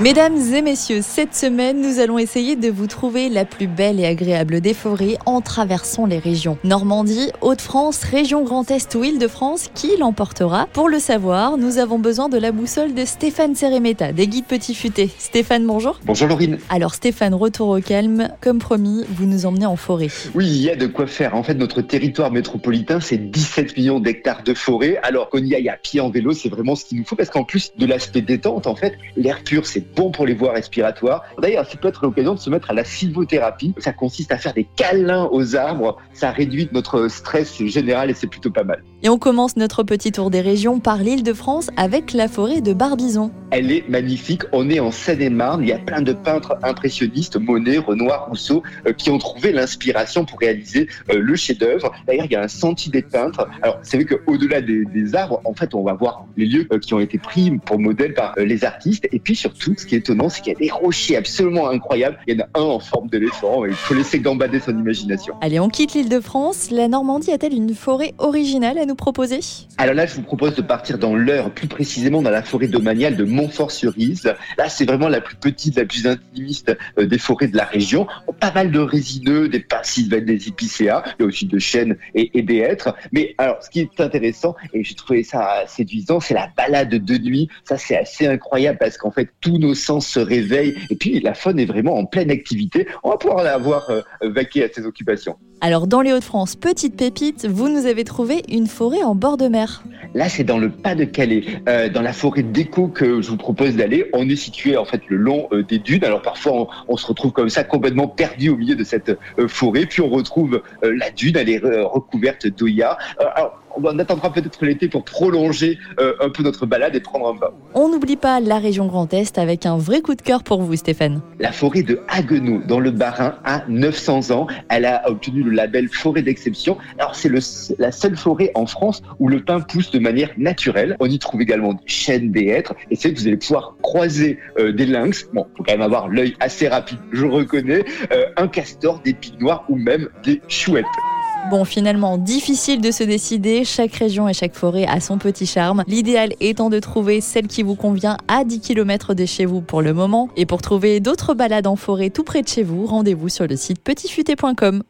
Mesdames et messieurs, cette semaine, nous allons essayer de vous trouver la plus belle et agréable des forêts en traversant les régions. Normandie, Hauts-de-France, région Grand Est ou Île-de-France, qui l'emportera Pour le savoir, nous avons besoin de la boussole de Stéphane Seremeta, des guides Petit Futé. Stéphane, bonjour. Bonjour Laurine. Alors Stéphane, retour au calme. Comme promis, vous nous emmenez en forêt. Oui, il y a de quoi faire. En fait, notre territoire métropolitain, c'est 17 millions d'hectares de forêt. Alors qu'on y aille à pied en vélo, c'est vraiment ce qu'il nous faut parce qu'en plus de l'aspect détente, en fait, l'air pur, c'est bon pour les voies respiratoires. D'ailleurs, ça peut être l'occasion de se mettre à la sylvothérapie. Ça consiste à faire des câlins aux arbres. Ça réduit notre stress général et c'est plutôt pas mal. Et on commence notre petit tour des régions par l'île de France avec la forêt de Barbizon. Elle est magnifique. On est en Seine-et-Marne. Il y a plein de peintres impressionnistes, Monet, Renoir, Rousseau, euh, qui ont trouvé l'inspiration pour réaliser euh, le chef-d'œuvre. D'ailleurs, il y a un sentier des peintres. Alors, c'est vrai qu'au-delà des, des, arbres, en fait, on va voir les lieux euh, qui ont été pris pour modèle par les artistes. Et puis surtout, ce qui est étonnant, c'est qu'il y a des rochers absolument incroyables. Il y en a un en forme d'éléphant. Il faut laisser gambader son imagination. Allez, on quitte l'île de France. La Normandie a-t-elle une forêt originale à nous proposer? Alors là, je vous propose de partir dans l'heure, plus précisément dans la forêt domaniale de Montfort-sur-Ise. Là, c'est vraiment la plus petite, la plus intimiste euh, des forêts de la région. Pas mal de résineux, des passifs, des épicéas, il y a aussi de chênes et, des hêtres. Mais alors, ce qui est intéressant, et j'ai trouvé ça séduisant, c'est la balade de nuit. Ça, c'est assez incroyable parce qu'en fait, tous nos sens se réveillent. Et puis, la faune est vraiment en pleine activité. On va pouvoir avoir euh, vaqué à ses occupations. Alors, dans les Hauts-de-France, petite pépite, vous nous avez trouvé une forêt en bord de mer. Là, c'est dans le Pas-de-Calais, euh, dans la forêt d'Écho que je vous propose d'aller. On est situé en fait le long euh, des dunes. Alors parfois, on, se retrouve comme ça complètement perdu au milieu de cette euh, forêt. Puis on retrouve la dune, elle est recouverte d'Oya. On attendra peut-être l'été pour prolonger euh, un peu notre balade et prendre un bain. On n'oublie pas la région Grand Est avec un vrai coup de cœur pour vous, Stéphane. La forêt de Haguenau, dans le Bas-Rhin, a 900 ans. Elle a obtenu le label forêt d'exception. Alors, c'est la seule forêt en France où le pin pousse de manière naturelle. On y trouve également des chênes, des hêtres. Et c'est que vous allez pouvoir croiser euh, des lynx. Bon, faut quand même avoir l'œil assez rapide, je reconnais. Euh, un castor, des pics noirs ou même des chouettes. Bon, finalement, difficile de se décider. Chaque région et chaque forêt a son petit charme. L'idéal étant de trouver celle qui vous convient à 10 km de chez vous pour le moment. Et pour trouver d'autres balades en forêt tout près de chez vous, rendez-vous sur le site petitfuté.com.